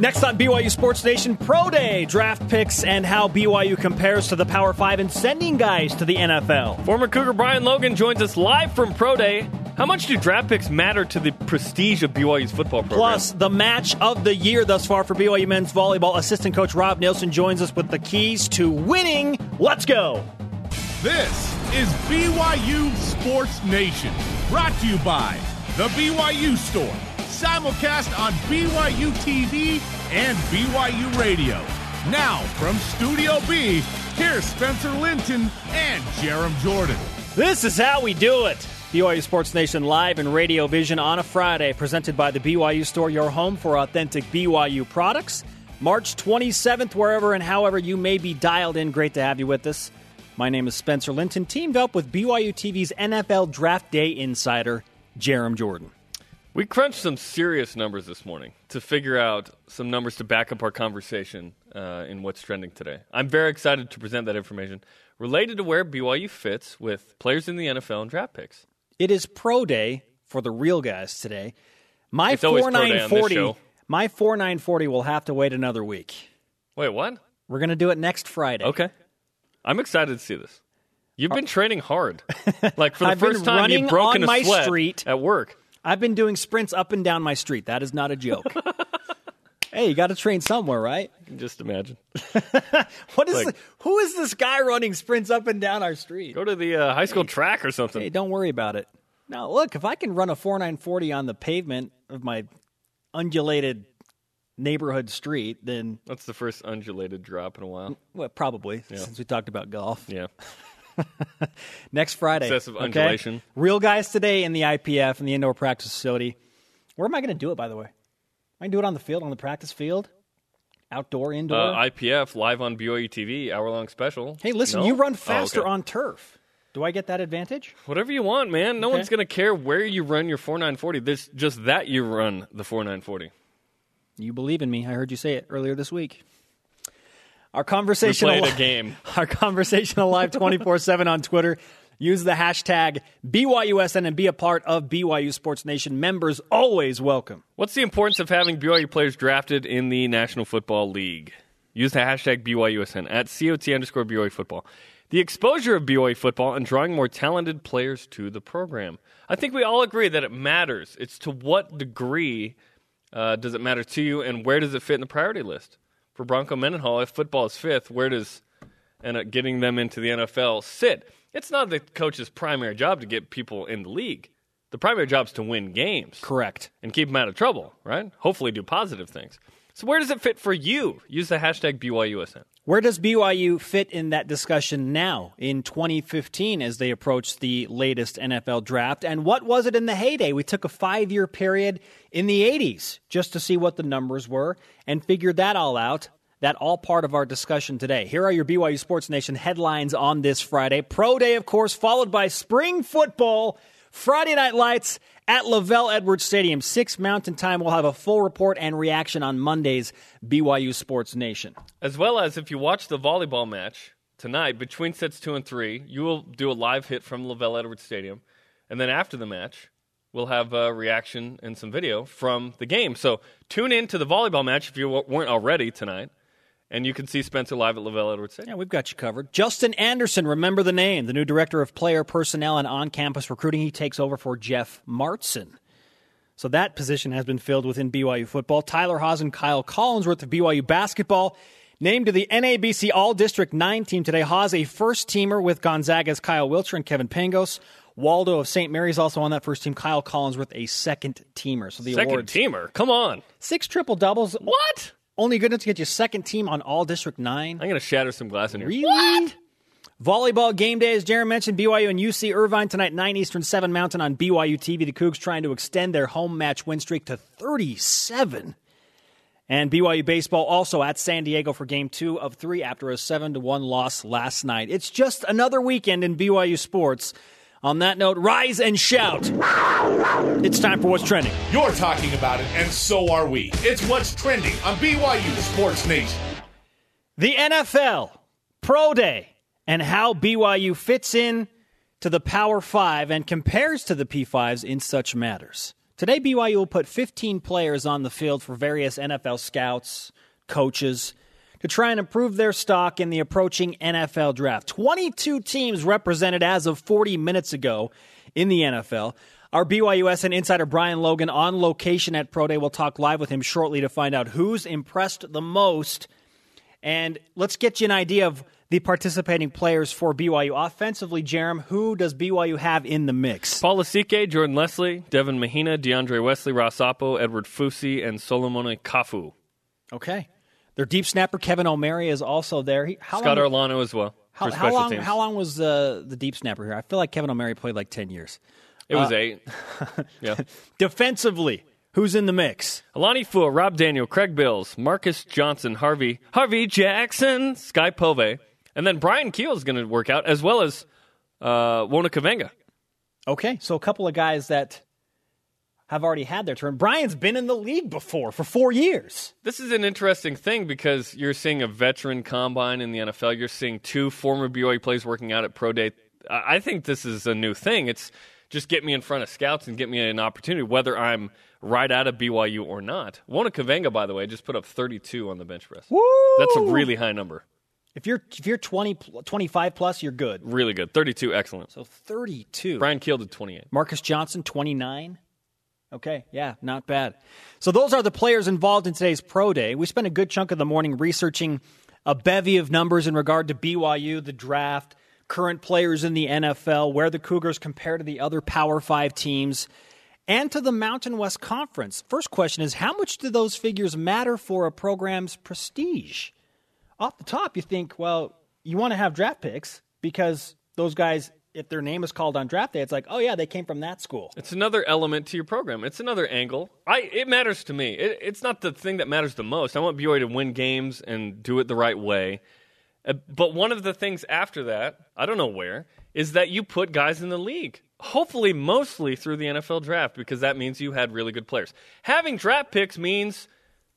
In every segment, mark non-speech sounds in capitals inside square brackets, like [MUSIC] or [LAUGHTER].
Next on BYU Sports Nation, Pro Day, draft picks, and how BYU compares to the Power Five and sending guys to the NFL. Former Cougar Brian Logan joins us live from Pro Day. How much do draft picks matter to the prestige of BYU's football program? Plus, the match of the year thus far for BYU men's volleyball. Assistant coach Rob Nielsen joins us with the keys to winning. Let's go. This is BYU Sports Nation, brought to you by The BYU Store simulcast on BYU TV and BYU Radio. Now, from Studio B, here's Spencer Linton and Jarom Jordan. This is how we do it. BYU Sports Nation live and radio vision on a Friday, presented by the BYU Store, your home for authentic BYU products. March 27th, wherever and however you may be dialed in, great to have you with us. My name is Spencer Linton, teamed up with BYU TV's NFL Draft Day insider, Jarom Jordan. We crunched some serious numbers this morning to figure out some numbers to back up our conversation uh, in what's trending today. I'm very excited to present that information related to where BYU fits with players in the NFL and draft picks. It is pro day for the real guys today. My nine forty, my four nine forty will have to wait another week. Wait, what? We're gonna do it next Friday. Okay, I'm excited to see this. You've been training hard, [LAUGHS] like for the first time you've broken a sweat street at work. I've been doing sprints up and down my street. That is not a joke. [LAUGHS] hey, you got to train somewhere, right? Just imagine. [LAUGHS] what is like, the, who is this guy running sprints up and down our street? Go to the uh, high school hey, track or something. Hey, don't worry about it. Now, look, if I can run a 4940 on the pavement of my undulated neighborhood street, then that's the first undulated drop in a while. Well, probably yeah. since we talked about golf. Yeah. [LAUGHS] [LAUGHS] Next Friday. Excessive undulation. Okay? Real guys today in the IPF in the indoor practice facility. Where am I going to do it, by the way? I can do it on the field, on the practice field, outdoor, indoor. Uh, IPF live on BYU TV, hour long special. Hey, listen, no? you run faster oh, okay. on turf. Do I get that advantage? Whatever you want, man. No okay. one's going to care where you run your 4940. There's just that you run the 4940. You believe in me. I heard you say it earlier this week. Our conversation we played a game. [LAUGHS] Our conversation alive 24/7 on Twitter. Use the hashtag BYUSN and be a part of BYU Sports Nation. Members always welcome. What's the importance of having BYU players drafted in the National Football League? Use the hashtag BYUSN at COT underscore BYU football. The exposure of BYU football and drawing more talented players to the program. I think we all agree that it matters. It's to what degree uh, does it matter to you and where does it fit in the priority list? For Bronco Mendenhall, if football is fifth, where does and uh, getting them into the NFL sit? It's not the coach's primary job to get people in the league. The primary job is to win games. Correct. And keep them out of trouble, right? Hopefully do positive things. So where does it fit for you? Use the hashtag BYUSN. Where does BYU fit in that discussion now in 2015 as they approach the latest NFL draft? And what was it in the heyday? We took a five year period in the 80s just to see what the numbers were and figured that all out. That all part of our discussion today. Here are your BYU Sports Nation headlines on this Friday. Pro Day, of course, followed by spring football, Friday Night Lights, at LaVell Edwards Stadium. 6 Mountain Time. We'll have a full report and reaction on Monday's BYU Sports Nation. As well as if you watch the volleyball match tonight between sets two and three, you will do a live hit from LaVell Edwards Stadium. And then after the match, we'll have a reaction and some video from the game. So tune in to the volleyball match if you weren't already tonight. And you can see Spencer live at LaVell Edwards Stadium. Yeah, we've got you covered. Justin Anderson, remember the name, the new director of player personnel and on campus recruiting. He takes over for Jeff Martson. So that position has been filled within BYU football. Tyler Haws and Kyle Collinsworth of BYU basketball named to the NABC All District 9 team today. Haws, a first teamer with Gonzaga's Kyle Wiltjer and Kevin Pangos. Waldow of St. Mary's also on that first team. Kyle Collinsworth, a second teamer. So the second awards, teamer, come on, six triple doubles. What? Only good enough to get you second team on all District 9. I'm going to shatter some glass in here. Really? What? Volleyball game day, as Jarom mentioned, BYU and UC Irvine tonight, 9 Eastern, 7 Mountain on BYU TV. The Cougs trying to extend their home match win streak to 37. And BYU baseball also at San Diego for game two of three after a 7 to 1 loss last night. It's just another weekend in BYU sports. On that note, rise and shout. It's time for What's Trending. You're talking about it, and so are we. It's What's Trending on BYU Sports Nation. The NFL, Pro Day, and how BYU fits in to the Power Five and compares to the P5s in such matters. Today, BYU will put 15 players on the field for various NFL scouts, coaches, to try and improve their stock in the approaching NFL draft. 22 teams represented as of 40 minutes ago in the NFL. Our BYUSN insider Brian Logan on location at Pro Day. We'll talk live with him shortly to find out who's impressed the most. And let's get you an idea of the participating players for BYU. Offensively, Jarom, who does BYU have in the mix? Paul Lasike, Jordan Leslie, Devin Mahina, DeAndre Wesley, Ross Edward Fusi, and Solomone Kafu. Okay. Their deep snapper, Kevin O'Mary, is also there. He, how Scott long, Arellano as well. How, how long, how long was uh, the deep snapper here? I feel like Kevin O'Mary played like 10 years. It was uh, eight. [LAUGHS] yeah. Defensively, who's in the mix? Alani Fua, Rob Daniel, Craig Bills, Marcus Johnson, Harvey, Harvey Jackson, Skye PoVey, and then Brian Kehl is going to work out, as well as uh, Uona Kaveinga. Okay, so a couple of guys that have already had their turn. Brian's been in the league before for four years. This is an interesting thing because you're seeing a veteran combine in the NFL. You're seeing two former BYU players working out at pro day. I think this is a new thing. It's just get me in front of scouts and get me an opportunity, whether I'm right out of BYU or not. Uona Kaveinga, by the way, just put up 32 on the bench press. Woo! That's a really high number. If you're if you're 20 25 plus, you're good. Really good. 32 excellent. So 32. Brian Kehl did 28. Marcus Johnson 29. Okay, yeah, not bad. So those are the players involved in today's pro day. We spent a good chunk of the morning researching a bevy of numbers in regard to BYU, the draft, current players in the NFL, where the Cougars compare to the other Power 5 teams, and to the Mountain West Conference. First question is how much do those figures matter for a program's prestige? Off the top, you think, well, you want to have draft picks because those guys if their name is called on draft day, it's like, oh yeah, they came from that school. It's another element to your program. It's another angle. I it matters to me. It, it's not the thing that matters the most. I want BYU to win games and do it the right way. Uh, but one of the things after that, I don't know where, is that you put guys in the league. Hopefully, mostly through the NFL draft, because that means you had really good players. Having draft picks means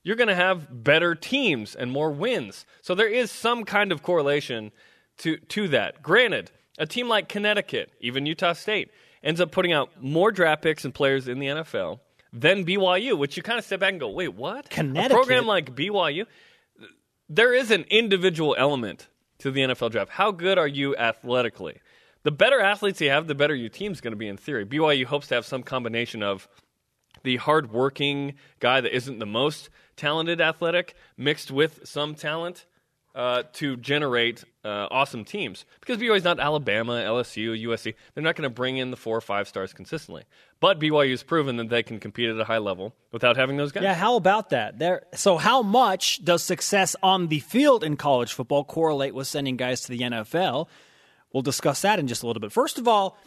you're going to have better teams and more wins. So there is some kind of correlation to to that. Granted a team like Connecticut, even Utah State, ends up putting out more draft picks and players in the NFL than BYU, which you kind of step back and go, wait, what? Connecticut. A program like BYU, there is an individual element to the NFL draft. How good are you athletically? The better athletes you have, the better your team's going to be in theory. BYU hopes to have some combination of the hardworking guy that isn't the most talented athletic mixed with some talent uh, to generate uh, awesome teams because BYU is not Alabama, LSU, USC. They're not going to bring in the four or five stars consistently. But BYU has proven that they can compete at a high level without having those guys. Yeah, how about that? There. So, how much does success on the field in college football correlate with sending guys to the NFL? We'll discuss that in just a little bit. First of all,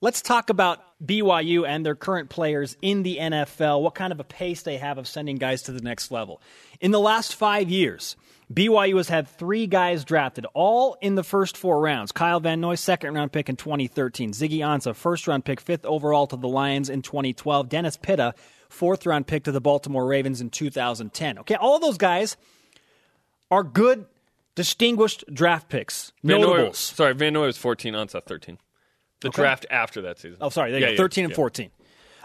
let's talk about BYU and their current players in the NFL. What kind of a pace they have of sending guys to the next level in the last five years. BYU has had three guys drafted, all in the first four rounds. Kyle Van Noy, second round pick in 2013. Ziggy Ansah, first round pick, fifth overall to the Lions in 2012. Dennis Pitta, fourth round pick to the Baltimore Ravens in 2010. Okay, all those guys are good, distinguished draft picks. Van. Noy, sorry, Van Noy was 14, Ansah 13. The okay. draft after that season. Oh, sorry, yeah, 13 yeah, and 14.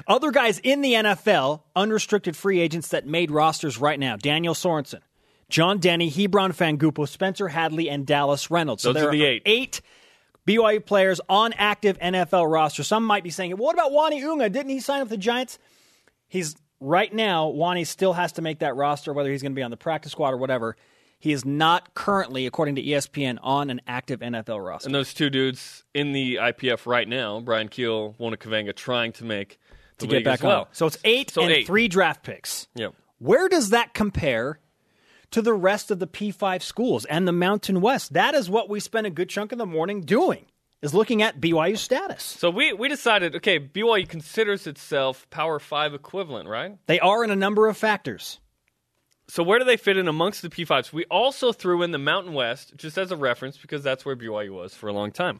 Other guys in the NFL, unrestricted free agents that made rosters right now. Daniel Sorensen, John Denney, Hebron Fangupo, Spencer Hadley, and Dallas Reynolds. So Those there are the eight. eight BYU players on active NFL roster. Some might be saying, well, what about Uani Unga? Didn't he sign up with the Giants? He's right now, Uani still has to make that roster, whether he's going to be on the practice squad or whatever. He is not currently, according to ESPN, on an active NFL roster. And those two dudes in the IPF right now, Brian Kehl, Uona Kaveinga, trying to make to get back well. on. So it's eight so and eight. three draft picks. Yep. Where does that compare to the rest of the P5 schools and the Mountain West. That is what we spent a good chunk of the morning doing. Is looking at BYU status. So we, we decided, okay, BYU considers itself Power 5 equivalent, right? They are in a number of factors. So where do they fit in amongst the P5s? We also threw in the Mountain West just as a reference because that's where BYU was for a long time.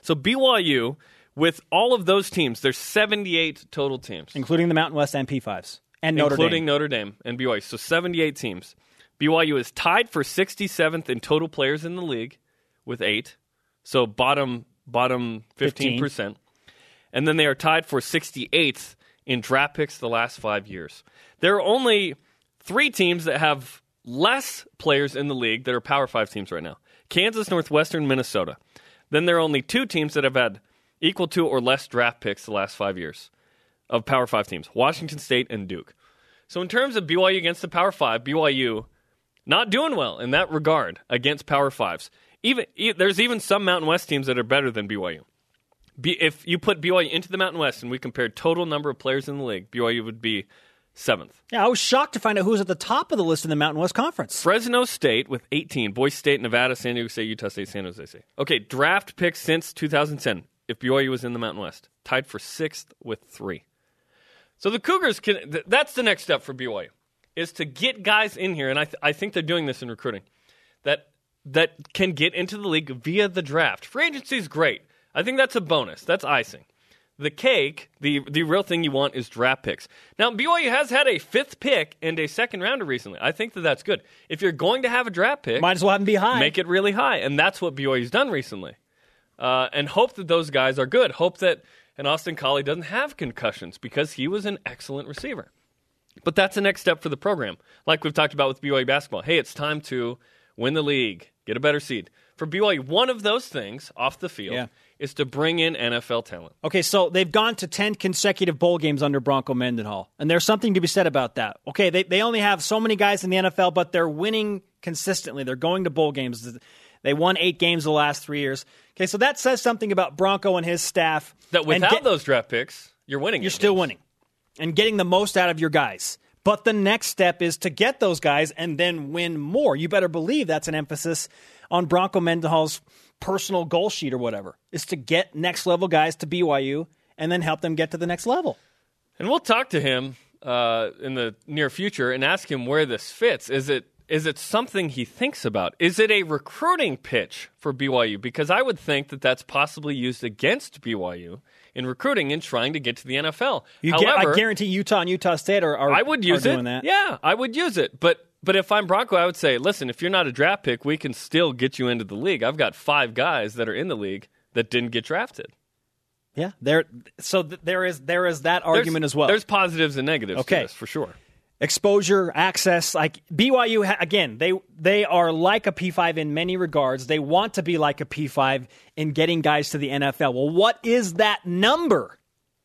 So BYU, with all of those teams, there's 78 total teams, including the Mountain West and P5s and Notre including Dame. Notre Dame and BYU. So 78 teams. BYU is tied for 67th in total players in the league with eight. So bottom bottom 15%. 15. And then they are tied for 68th in draft picks the last five years. There are only three teams that have less players in the league that are Power Five teams right now Kansas, Northwestern, Minnesota. Then there are only two teams that have had equal to or less draft picks the last five years of Power Five teams Washington State and Duke. So, in terms of BYU against the Power Five, BYU not doing well in that regard against Power Fives. Even e- there's even some Mountain West teams that are better than BYU. B, if you put BYU into the Mountain West and we compared total number of players in the league, BYU would be seventh. Yeah, I was shocked to find out who was at the top of the list in the Mountain West Conference. Fresno State with 18, Boise State, Nevada, San Diego State, Utah State, San Jose State. Okay, draft picks since 2010. If BYU was in the Mountain West, tied for sixth with three. So the Cougars can. Th- that's the next step for BYU is to get guys in here, and I, th- I think they're doing this in recruiting that that can get into the league via the draft. Free agency is great. I think that's a bonus. That's icing. The cake, the the real thing you want is draft picks. Now BYU has had a fifth pick and a second rounder recently. I think that that's good. If you're going to have a draft pick, Might as well have them be high. make it really high, and that's what BYU's done recently. Uh, and hope that those guys are good. Hope that an Austin Collie doesn't have concussions because he was an excellent receiver. But that's the next step for the program. Like we've talked about with BYU basketball. Hey, it's time to win the league, get a better seed. For BYU, one of those things off the field Yeah. is to bring in NFL talent. Okay, so they've gone to 10 consecutive bowl games under Bronco Mendenhall. And there's something to be said about that. Okay, they, they only have so many guys in the NFL, but they're winning consistently. They're going to bowl games. They won eight games the last three years. Okay, so that says something about Bronco and his staff. That without get- those draft picks, you're winning. you're games. still winning and getting the most out of your guys. But the next step is to get those guys and then win more. You better believe that's an emphasis on Bronco Mendenhall's personal goal sheet or whatever, is to get next level guys to BYU and then help them get to the next level. And we'll talk to him uh, in the near future and ask him where this fits. Is it is it something he thinks about? Is it a recruiting pitch for BYU? Because I would think that that's possibly used against BYU in recruiting and trying to get to the NFL. You However, I guarantee Utah and Utah State are, are I would use it. that. Yeah, I would use it. But but if I'm Bronco, I would say, listen, if you're not a draft pick, we can still get you into the league. I've got five guys that are in the league that didn't get drafted. Yeah, there. So th- there is there is that argument There's- as well. There's positives and negatives Okay. to this, for sure. Exposure, access. Like BYU ha- again, they they are like a P5 in many regards. They want to be like a P5 in getting guys to the NFL. Well, what is that number?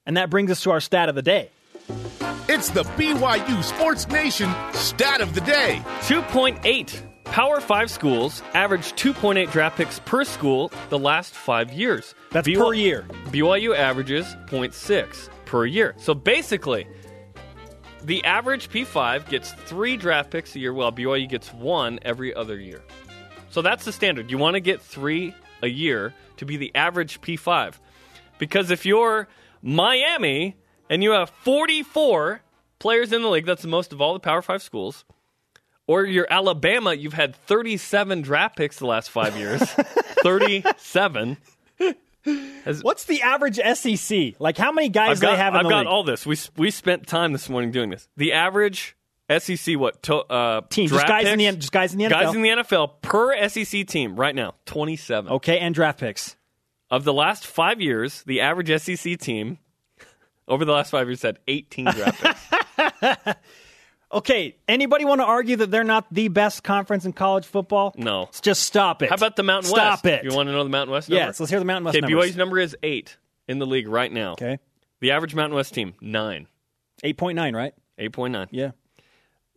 And that brings us to our stat of the day. It's the BYU Sports Nation stat of the day. 2.8. Power 5 schools average 2.8 draft picks per school the last five years. That's per year. BYU averages 0.6 per year. So basically, the average P5 gets three draft picks a year, while BYU gets one every other year. So that's the standard. You want to get three a year to be the average P5. Because if you're Miami and you have 44 players in the league, that's the most of all the Power 5 schools, or you're Alabama, you've had 37 draft picks the last five years. [LAUGHS] 37. What's the average SEC? Like how many guys I've got, they have in I've got league? all this. We, we spent time this morning doing this. The average SEC, what? To, uh, Team, just guys in the just guys in the NFL. Guys in the NFL per SEC team right now, 27. okay, and draft picks. Of the last five years, the average SEC team [LAUGHS] over the last five years had 18 draft picks. [LAUGHS] Okay, anybody want to argue that they're not the best conference in college football? No. Just stop it. How about the Mountain Stop West? Stop it. You want to know the Mountain West number? Yes, let's hear the Mountain West Okay, numbers. BYU's number is eight in the league right now. Okay, The average Mountain West team, nine. eight point nine, right? 8.9. Yeah.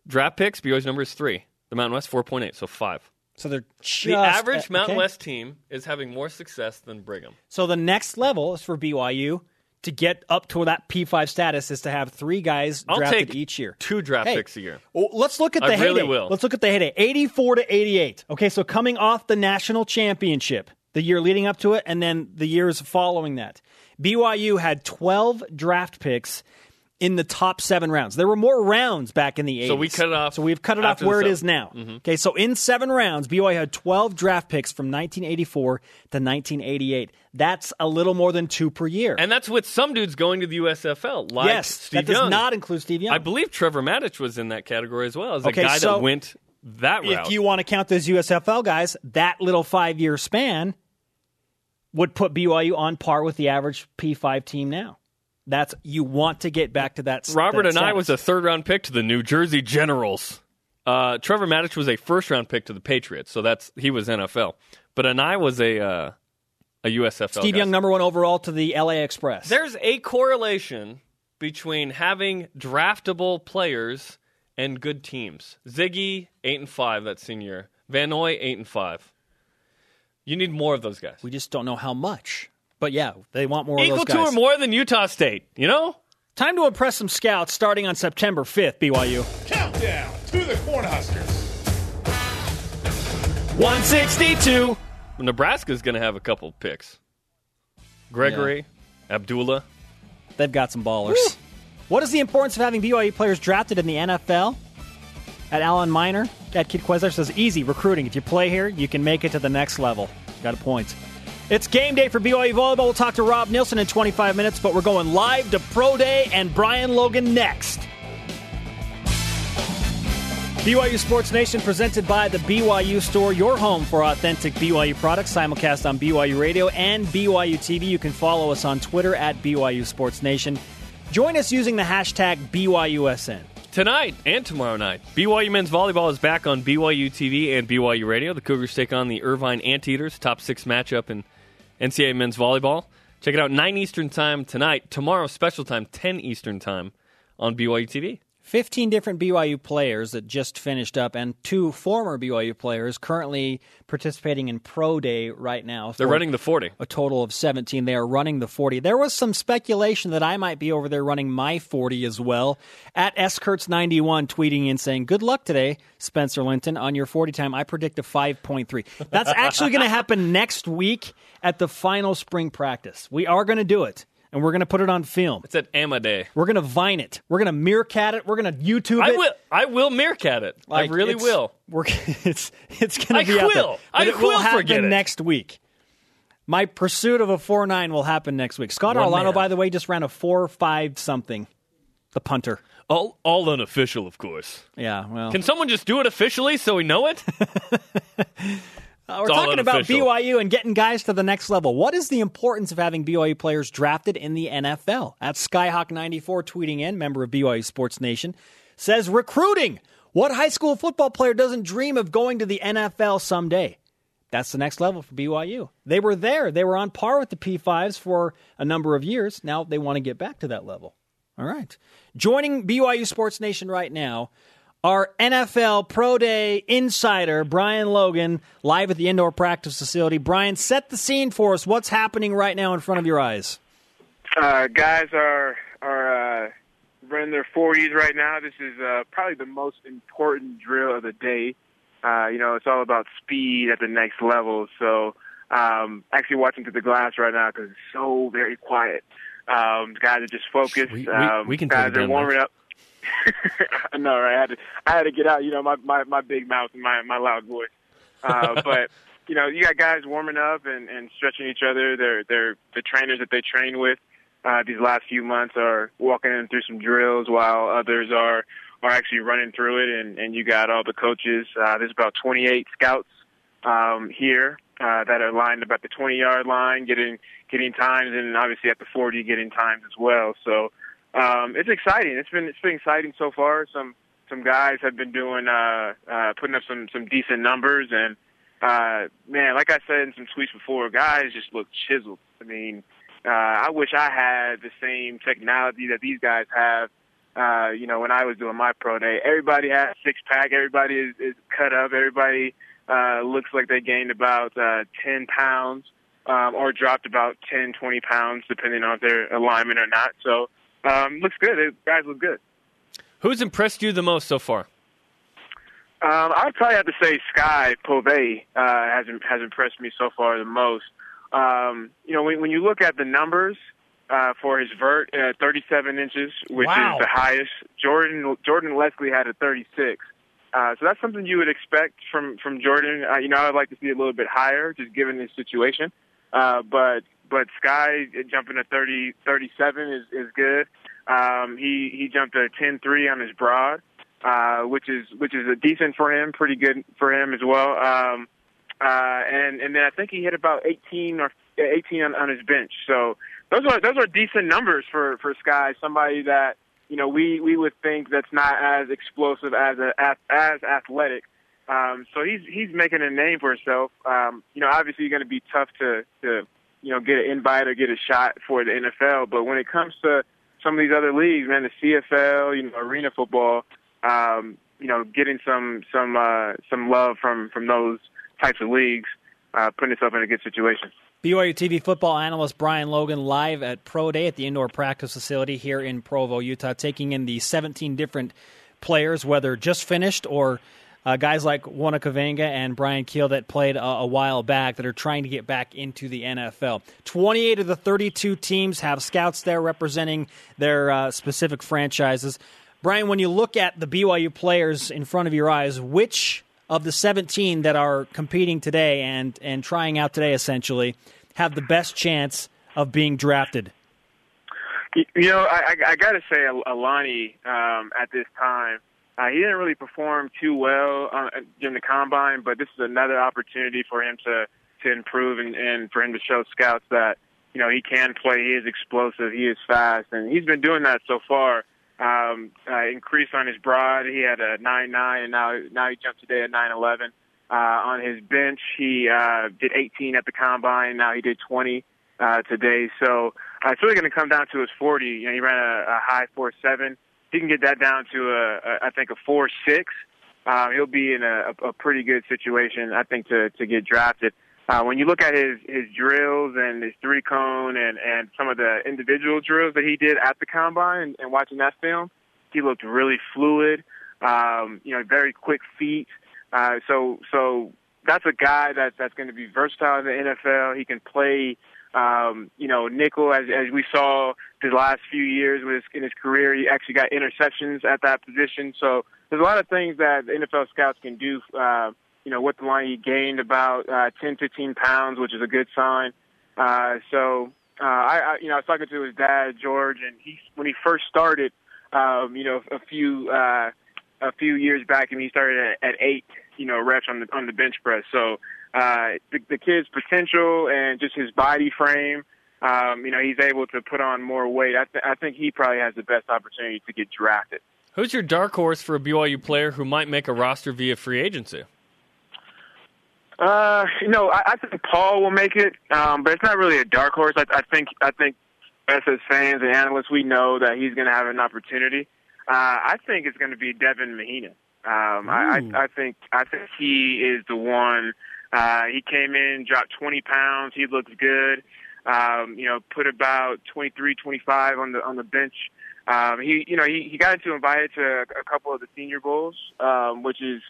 Draft picks, BYU's number is three. The Mountain West, 4.8, so five. So they're just The average Mountain okay. West team is having more success than Brigham. So the next level is for BYU to get up to that P5 status is to have three guys I'll drafted each year. two draft Hey, picks a year. Well, let's look at the I the really will. Let's look at the heyday. 84 to 88. Okay, so coming off the national championship, the year leading up to it, and then the years following that, BYU had 12 draft picks in the top seven rounds. There were more rounds back in the 80s. So we cut it off So we've cut it off where it is now. Mm-hmm. Okay, so in seven rounds, BYU had 12 draft picks from 1984 to 1988. That's a little more than two per year. And that's with some dudes going to the USFL, like yes, Steve that does Young. not include Steve Young. I believe Trevor Matich was in that category as well as Okay, a guy so that went that route. if you want to count those USFL guys, that little five year span would put BYU on par with the average P5 team now. That's you want to get back to that. Robert that and I was a third round pick to the New Jersey Generals. Uh, Trevor Matich was a first round pick to the Patriots, so that's he was NFL. But and I was a uh, a USFL. Steve guy. Young, number one overall to the LA Express. There's a correlation between having draftable players and good teams. Ziggy eight and five that senior. Van Noy eight and five. You need more of those guys. we just don't know how much. But yeah, they want more Equal of to or more than Utah State. You know. Time to impress some scouts starting on September 5th, BYU. Countdown to the Cornhuskers. 162. Nebraska's going to have a couple picks. Gregory, Abdullah. They've got some ballers. What is the importance of having BYU players drafted in the NFL? At Alan Miner, at Kid Quezler says, easy recruiting. If you play here, you can make it to the next level. Got a point. It's game day for BYU Volleyball. We'll talk to Rob Nielsen in 25 minutes, but we're going live to Pro Day and Brian Logan next. BYU Sports Nation presented by the BYU Store, your home for authentic BYU products, simulcast on BYU Radio and BYU TV. You can follow us on Twitter at BYU Sports Nation. Join us using the hashtag BYUSN. Tonight and tomorrow night, BYU men's volleyball is back on BYU TV and BYU Radio. The Cougars take on the Irvine Anteaters, top six matchup in NCAA men's volleyball. Check it out 9 Eastern time tonight. Tomorrow, special time, 10 Eastern time on BYU TV. 15 different BYU players that just finished up, and two former BYU players currently participating in Pro Day right now. They're running the 40. a total of 17. They are running the 40. There was some speculation that I might be over there running my 40 as well. At Skurts91 tweeting in saying, Good luck today, Spencer Linton, on your 40 time. I predict a 5.3. That's actually going to happen next week at the final spring practice. We are going to do it, and we're going to put it on film. It's at Amaday. We're going to vine it. We're going to meerkat it. We're going to YouTube it. I will. I will meerkat it. Like, I really it's- will. We're, [LAUGHS] it's it's going I to be there. will. I it will happen it. next week. My pursuit of a four nine will happen next week. Scott One Arellano, man. by the way, just ran a four five something. The punter. All, all unofficial, of course. Yeah, well, Can someone just do it officially so we know it? [LAUGHS] Uh, we're talking about. BYU and getting guys to the next level. What is the importance of having BYU players drafted in the NFL? At Skyhawk94 tweeting in, member of BYU Sports Nation, says recruiting. What high school football player doesn't dream of going to the NFL someday? That's the next level for BYU. They were there. They were on par with the P5s for a number of years. Now they want to get back to that level. All right. Joining BYU Sports Nation right now, our NFL Pro Day insider, Brian Logan, live at the indoor practice facility. Brian, set the scene for us. What's happening right now in front of your eyes? Uh, guys are are uh, running their 40s right now. This is uh, probably the most important drill of the day. Uh, you know, it's all about speed at the next level. So, um, actually watching through the glass right now because it's so very quiet. Um, guys are just focused. We- we- um, we can take guys are down, warming up. [LAUGHS] I know, right? I had to, I had to get out. You know, my my, my big mouth and my my loud voice. Uh, [LAUGHS] but you know, you got guys warming up and, and stretching each other. They're they're the trainers that they train with. Uh, these last few months are walking them through some drills, while others are are actually running through it. And, and you got all the coaches. Uh, there's about 28 scouts um, here uh, that are lined up at the 20 yard line, getting getting times, and obviously at the 40 getting times as well. So um, it's exciting. It's been it's been exciting so far. Some some guys have been doing uh, uh, putting up some some decent numbers, and uh, man, like I said in some tweets before, guys just look chiseled. I mean, uh, I wish I had the same technology that these guys have. Uh, you know, when I was doing my pro day, everybody has six pack. Everybody is, is cut up. Everybody uh, looks like they gained about uh, 10 pounds um, or dropped about 10, 20 pounds, depending on if they're alignment or not. So, um, looks good. The guys look good. Who's impressed you the most so far? Um, I'd probably have to say Skye PoVey uh, has has impressed me so far the most. Um, you know, when, when you look at the numbers uh, for his vert, uh, 37 inches, which Wow. is the highest. Jordan Jordan Leslie had a 36. Uh, so that's something you would expect from from Jordan. Uh, you know, I'd like to see a little bit higher, just given his situation. Uh, but but Skye jumping to 30 37 is is good. Um, he he jumped a 10-3 on his broad, uh, which is which is a decent for him, pretty good for him as well. Um, uh, and and then I think he hit about 18 or 18 on, on his bench. So those are those are decent numbers for for Skye, somebody that you know we we would think that's not as explosive as a as, athletic. Um, so he's he's making a name for himself. Um, you know, obviously, going to be tough to to you know get an invite or get a shot for the NFL. But when it comes to some of these other leagues, man, the CFL, you know, arena football, um, you know, getting some some uh, some love from from those types of leagues, uh, putting himself in a good situation. BYU TV football analyst Brian Logan live at Pro Day at the indoor practice facility here in Provo, Utah, taking in the 17 different players, whether just finished or uh, guys like Uona Kaveinga and Brian Kehl that played a, a, while back that are trying to get back into the NFL. 28 of the 32 teams have scouts there representing their uh, specific franchises. Brian, when you look at the BYU players in front of your eyes, which of the 17 that are competing today and, and trying out today, essentially, have the best chance of being drafted? You know, I, I, I got to say, Alani um, at this time, uh, he didn't really perform too well uh, during the combine, but this is another opportunity for him to to improve and, and for him to show scouts that you know he can play. He is explosive. He is fast, and he's been doing that so far um, uh, increase on his broad. He had a nine nine, and now now he jumped today at nine eleven. Uh, on his bench, he uh, did 18 at the combine. Now he did 20 uh, today. So uh, it's really going to come down to his 40. You know, he ran a, a high four seven. He can get that down to a, a I think a four six. Uh, he'll be in a, a pretty good situation, I think, to to get drafted. Uh, when you look at his his drills and his three cone and and some of the individual drills that he did at the combine and, and watching that film, he looked really fluid. Um, you know, very quick feet. Uh, so so that's a guy that that's going to be versatile in the NFL. He can play. Um, you know, nickel as as we saw the last few years with his, in his career, he actually got interceptions at that position. So there's a lot of things that NFL scouts can do. Uh, you know, with the line, he gained about uh, 10, 15 pounds, which is a good sign. Uh, so, uh, I, I, you know, I was talking to his dad, George, and he, when he first started, um, you know, a few, uh, a few years back, and he started at, at eight, you know, reps on the on the bench press. So, uh, the, the kid's potential and just his body frame, um, you know, he's able to put on more weight. I, th- I think he probably has the best opportunity to get drafted. Who's your dark horse for a BYU player who might make a roster via free agency? Uh, you know, I, I think Paul will make it, um, but it's not really a dark horse. I, I think I think us as fans and analysts, we know that he's going to have an opportunity. Uh, I think it's going to be Devin Mahina. Um, I, I, I think I think he is the one. Uh, he came in, dropped 20 pounds. He looks good. Um, you know, put about 23, 25 on the on the bench. Um, he, you know, he, he got into invited to a, a couple of the senior bowls, um, which is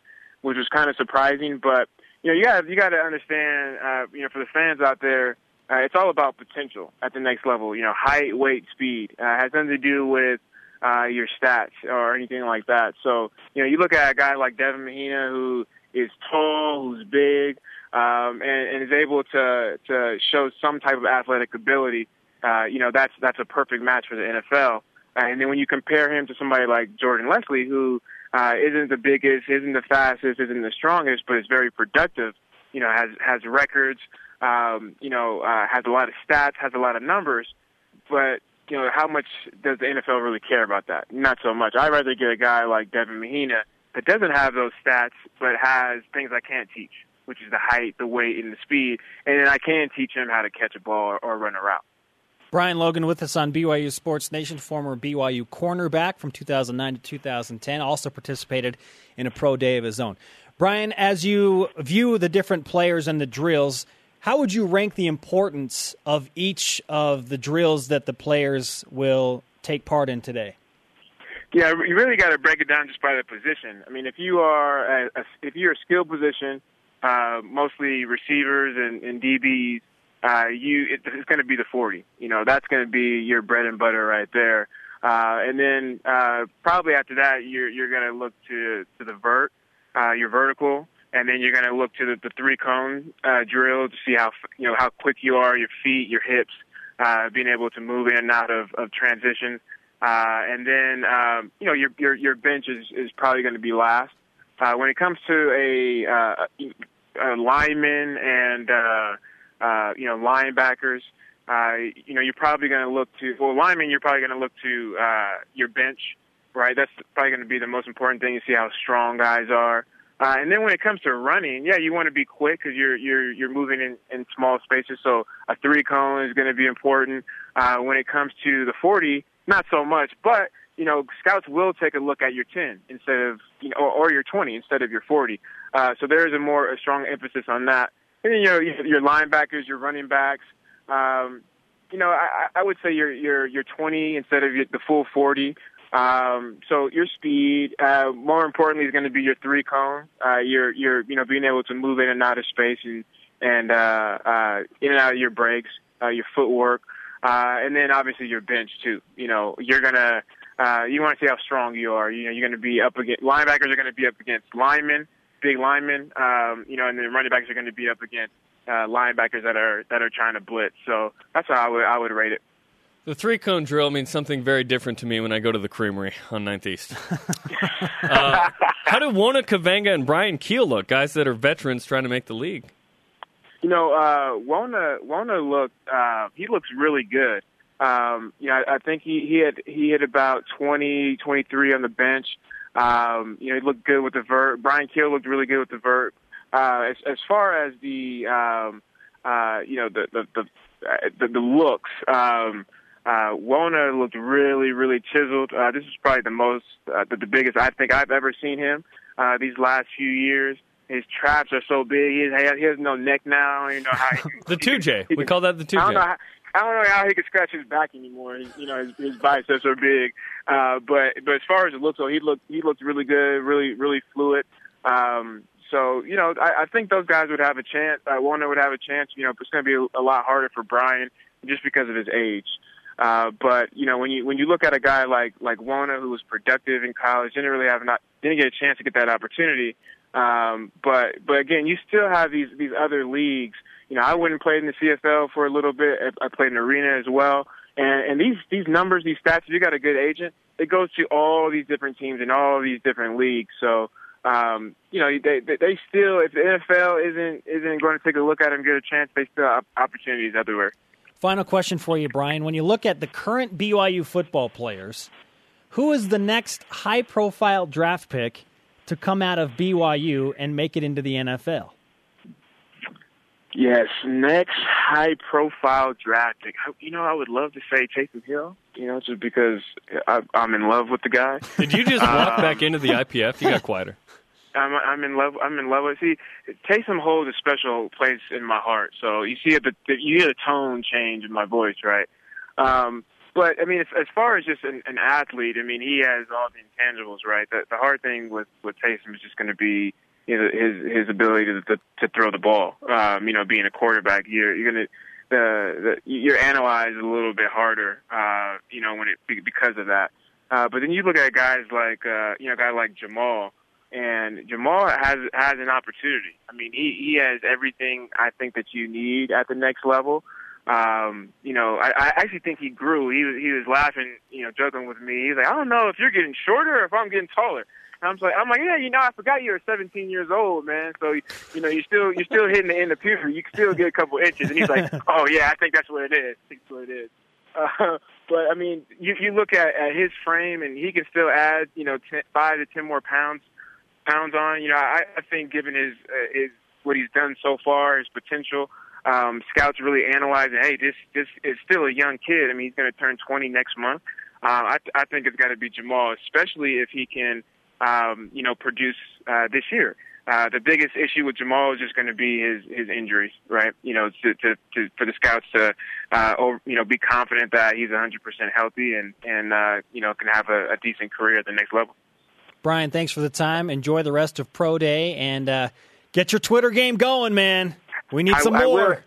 which was kind of surprising. But you know, you got you got to understand, uh, you know, for the fans out there, uh, it's all about potential at the next level. You know, height, weight, speed uh, has nothing to do with uh, your stats or anything like that. So, you know, you look at a guy like Devin Mahina who is tall, who's big, um, and, and is able to to show some type of athletic ability. Uh, you know, that's that's a perfect match for the NFL. Uh, and then when you compare him to somebody like Jordan Leslie, who uh, isn't the biggest, isn't the fastest, isn't the strongest, but is very productive. You know, has has records. Um, you know, uh, has a lot of stats, has a lot of numbers. But you know, how much does the NFL really care about that? Not so much. I'd rather get a guy like Devin Mahina that doesn't have those stats, but has things I can't teach, which is the height, the weight, and the speed. And then I can teach him how to catch a ball or, or run a route. Brian Logan with us on BYU Sports Nation, former BYU cornerback from 2009 to 2010, also participated in a pro day of his own. Brian, as you view the different players and the drills, how would you rank the importance of each of the drills that the players will take part in today? Yeah, you really got to break it down just by the position. I mean, if you are a, a if you're a skill position, uh, mostly receivers and, and DBs, uh, you it, it's going to be the 40. You know, that's going to be your bread and butter right there. Uh, and then uh, probably after that, you're you're going to look to to the vert, uh, your vertical, and then you're going to look to the, the three cone uh, drill to see how you know how quick you are, your feet, your hips, uh, being able to move in and out of of transitions. Uh, and then um, you know your your your bench is is probably going to be last. Uh, when it comes to a, uh, a lineman and uh, uh, you know, linebackers. uh, you know, you're probably going to look to well, lineman. You're probably going to look to uh, your bench, right? That's probably going to be the most important thing. You see how strong guys are. Uh, and then when it comes to running, yeah, you want to be quick because you're you're you're moving in, in small spaces. So a three cone is going to be important. Uh, when it comes to the 40, not so much. But you know, scouts will take a look at your 10 instead of you know, or, or your 20 instead of your 40. Uh, so there is a more a strong emphasis on that. And then, you know, your linebackers, your running backs. Um, you know, I, I would say you're you're you're 20 instead of your, the full 40. Um, so your speed, uh, more importantly, is going to be your three cone. Uh, you're, you're, you know, being able to move in and out of space and, and, uh, uh, in and out of your breaks, uh, your footwork. Uh, and then obviously your bench too. You know, you're to, uh, you want to see how strong you are. You know, you're going to be up against, linebackers are going to be up against linemen, big linemen, um, you know, and then running backs are going to be up against, uh, linebackers that are, that are trying to blitz. So that's how I would, I would rate it. The three cone drill means something very different to me when I go to the creamery on 9th East. [LAUGHS] uh, how do Uona Kaveinga and Brian Kehl look, guys that are veterans trying to make the league? You know, uh, Uona Uona looked uh, he looks really good. Um, you know, I, I think he he had he hit about 20, 23 on the bench. Um, you know, he looked good with the vert. Brian Keel looked really good with the vert. Uh, as as far as the um, uh, you know the the the, the, the looks. Um, uh, Uona looked really, really chiseled. Uh, this is probably the most, uh, the, the biggest I think I've ever seen him uh, these last few years. His traps are so big. He has, he has no neck now. You know how he, [LAUGHS] the two J. We call that the two J. I don't know how, I don't know how he could scratch his back anymore. You know, his, his biceps are big. Uh, but but as far as it looks, so he looked he looked really good, really really fluid. Um, so you know, I, I think those guys would have a chance. Uh, Uona would have a chance. You know, but it's going to be a, a lot harder for Brian just because of his age. Uh, but you know, when you when you look at a guy like like Uona, who was productive in college, didn't really have not didn't get a chance to get that opportunity. Um, but but again, you still have these these other leagues. You know, I went and played in the CFL for a little bit. I played in arena as well. And and these these numbers, these stats, if you got a good agent, it goes to all these different teams in all these different leagues. So um, you know, they, they still, if the NFL isn't isn't going to take a look at them, get a chance, they still have opportunities everywhere. Final question for you, Brian. When you look at the current BYU football players, who is the next high profile draft pick to come out of BYU and make it into the NFL? Yes, next high profile draft pick. You know, I would love to say Taysom Hill, you know, just because I, I'm in love with the guy. Did you just walk um, back into the IPF? You got quieter. [LAUGHS] I'm I'm in love. I'm in love with. See, Taysom holds a special place in my heart. So you see the, the you hear the tone change in my voice, right? Um, but I mean, as, as far as just an, an athlete, I mean, he has all the intangibles, right? The, the hard thing with with Taysom is just going to be you know his his ability to to, to throw the ball. Um, you know, being a quarterback, you're you're to the, the you're analyzed a little bit harder, uh, you know, when it because of that. Uh, but then you look at guys like uh, you know, a guy like Jamal and Jamal has has an opportunity. I mean, he he has everything I think that you need at the next level. Um, you know, I, I actually think he grew. He was he was laughing, you know, joking with me. He's like, I don't know if you're getting shorter or if I'm getting taller. And I'm like, I'm like, yeah, you know, I forgot you were 17 years old, man. So you know, you're still you're still hitting the end of puberty. You can still get a couple inches. And he's like, [LAUGHS] oh yeah, I think that's what it is. I think that's what it is. Uh, but I mean, you you look at, at his frame, and he can still add, you know, 10, five to ten more pounds pounds on. You know, I, I think given his uh, his what he's done so far, his potential, um, scouts really analyzing. Hey, this this is still a young kid. I mean, he's going to turn 20 next month. Uh, I, I think it's got to be Jamal, especially if he can, um, you know, produce uh, this year. Uh, the biggest issue with Jamal is just going to be his his injuries, right? You know, to, to, to for the scouts to, uh, or, you know, be confident that he's 100% healthy and and uh, you know can have a, a decent career at the next level. Brian, thanks for the time. Enjoy the rest of Pro Day and uh, get your Twitter game going, man. We need some I, more. I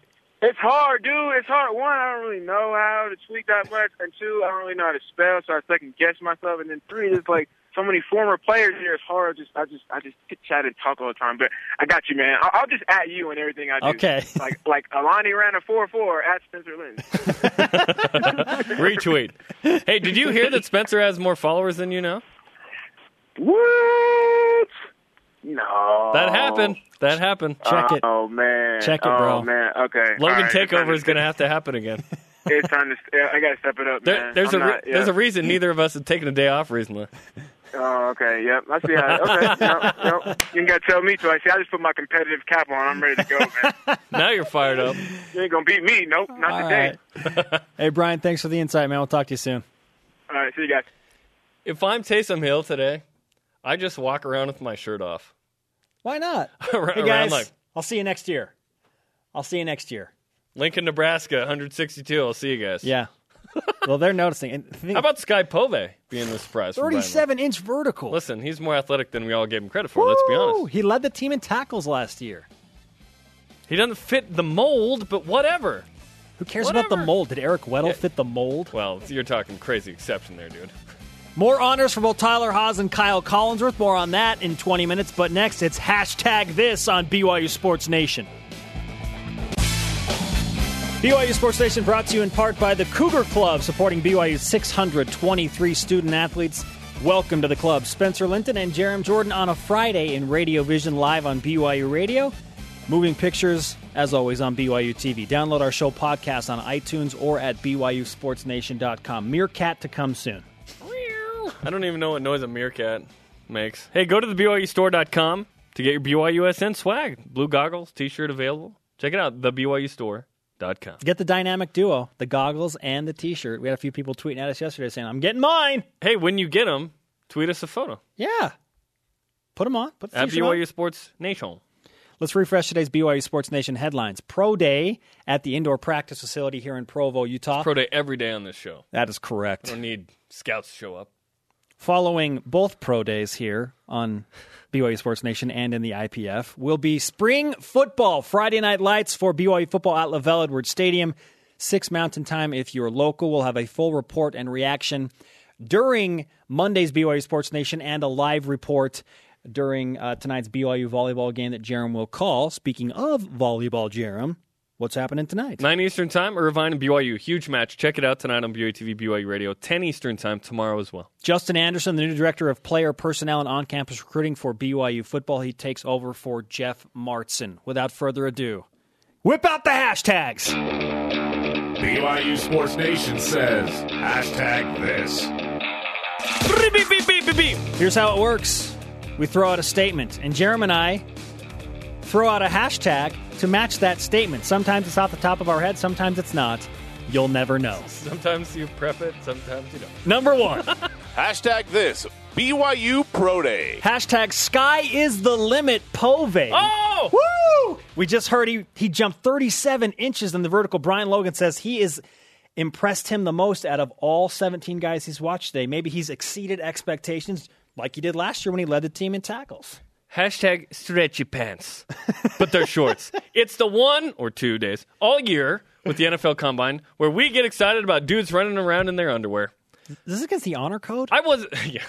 it's hard, dude. It's hard. One, I don't really know how to tweet that much, and two, I don't really know how to spell, so I second guess myself. And then three, it's like so many former players here. It's hard. Just I just I just chat and talk all the time. But I got you, man. I'll, I'll just at you and everything I do. Okay. [LAUGHS] Like like Alani ran a four four at Spencer Lynn. [LAUGHS] [LAUGHS] Retweet. Hey, did you hear that Spencer has more followers than you know? What? No. That happened. That happened. Check it. Oh man. Check it, oh, bro. Oh man. Okay. Logan right. Takeover is going to have to happen again. [LAUGHS] it's time to. st- I gotta step it up, There, man. there's I'm a not- yeah. there's a reason neither of us have taken a day off recently. Oh, okay. Yep. I see how. Okay. [LAUGHS] no, no. You ain't gotta tell me twice. See, I just put my competitive cap on. I'm ready to go, man. [LAUGHS] Now you're fired up. you ain't gonna beat me. Nope. Not All today. right. hey, Brian, thanks for the insight, man. We'll talk to you soon. All right. See you guys. If I'm Taysom Hill today, I just walk around with my shirt off. Why not? [LAUGHS] Around- Hey, guys, like- I'll see you next year. I'll see you next year. Lincoln, Nebraska, 162. I'll see you guys. Yeah. [LAUGHS] well, they're noticing. And think, How about Skye PoVey being the surprise? from 37 inch vertical? Listen, he's more athletic than we all gave him credit for. Let's be honest. He led the team in tackles last year. He doesn't fit the mold, but whatever. Who cares about the mold? Did Eric Weddle Yeah. fit the mold? Well, you're talking crazy exception there, dude. [LAUGHS] More honors for both Tyler Haws and Kyle Collinsworth. More on that in 20 minutes. But next, it's hashtag this on BYU Sports Nation. BYU Sports Nation brought to you in part by the Cougar Club, supporting BYU's 623 student athletes. Welcome to the club. Spencer Linton and Jarom Jordan on a Friday in Radio Vision live on BYU Radio. Moving pictures, as always, on BYU TV. Download our show podcast on iTunes or at BYUSportsNation.com. Meerkat to come soon. I don't even know what noise a meerkat makes. Hey, go to the BYUstore.com to get your BYUSN swag. Blue goggles, t shirt available. Check it out, the BYUstore.com. Get the dynamic duo, the goggles and the T-shirt. We had a few people tweeting at us yesterday saying, "I'm getting mine." Hey, when you get them, tweet us a photo Yeah, put them on. Put the at t-shirt on. BYU Sports Nation. Let's refresh today's BYU Sports Nation headlines. Pro Day at the indoor practice facility here in Provo, Utah. Pro day every day on this show. that is correct. We Don't need scouts to show up. Following both pro days here on BYU Sports Nation and in the IPF will be spring football. Friday night lights for BYU football at LaVell Edwards Stadium. 6 Mountain Time if you're local. We'll have a full report and reaction during Monday's BYU Sports Nation and a live report during uh, tonight's BYU volleyball game that Jarom will call. Speaking of volleyball, Jarom, what's happening tonight? 9 Eastern Time, Irvine and BYU. Huge match. Check it out tonight on BYU TV, BYU Radio. 10 Eastern Time tomorrow as well. Justin Anderson, the new director of player personnel and on campus recruiting for BYU football, he takes over for Jeff Martson. Without further ado, whip out the hashtags. BYU Sports Nation says hashtag this. Beep, beep, beep, beep, beep, beep. Here's how it works we throw out a statement, and Jeremy and I throw out a hashtag to match that statement. Sometimes it's off the top of our head, sometimes it's not. You'll never know. [LAUGHS] Sometimes you prep it, sometimes you don't. Number one. [LAUGHS] Hashtag this BYU Pro Day. Hashtag sky is the limit, PoVey. Oh! Woo! We just heard he, he jumped 37 inches in the vertical. Brian Logan says he is impressed him the most out of all 17 guys he's watched today. Maybe he's exceeded expectations like he did last year when he led the team in tackles. Hashtag stretchy pants, but they're shorts. [LAUGHS] It's the one or two days all year with the NFL Combine where we get excited about dudes running around in their underwear. This Is this against the honor code? I was, [LAUGHS] yeah.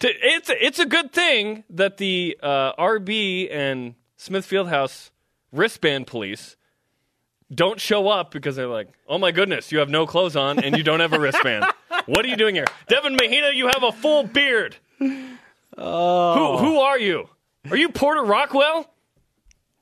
It's it's a good thing that the uh, RB and Smith Fieldhouse wristband police don't show up because they're like, "Oh my goodness, you have no clothes on and you don't have a wristband. [LAUGHS] what are you doing here, Devin Mahina? You have a full beard. Who who are you? Are you Porter Rockwell?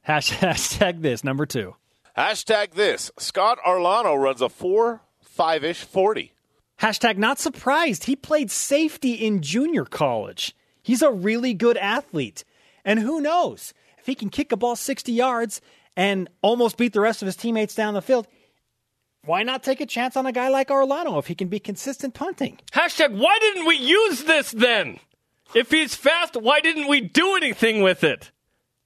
Hash- [LAUGHS] Hashtag this, number two. Hashtag this Scott Arellano runs a 4 5 ish 40. Hashtag not surprised. He played safety in junior college. He's a really good athlete. And who knows? If he can kick a ball 60 yards and almost beat the rest of his teammates down the field, why not take a chance on a guy like Arellano if he can be consistent punting? Hashtag Why didn't we use this then? If he's fast, why didn't we do anything with it?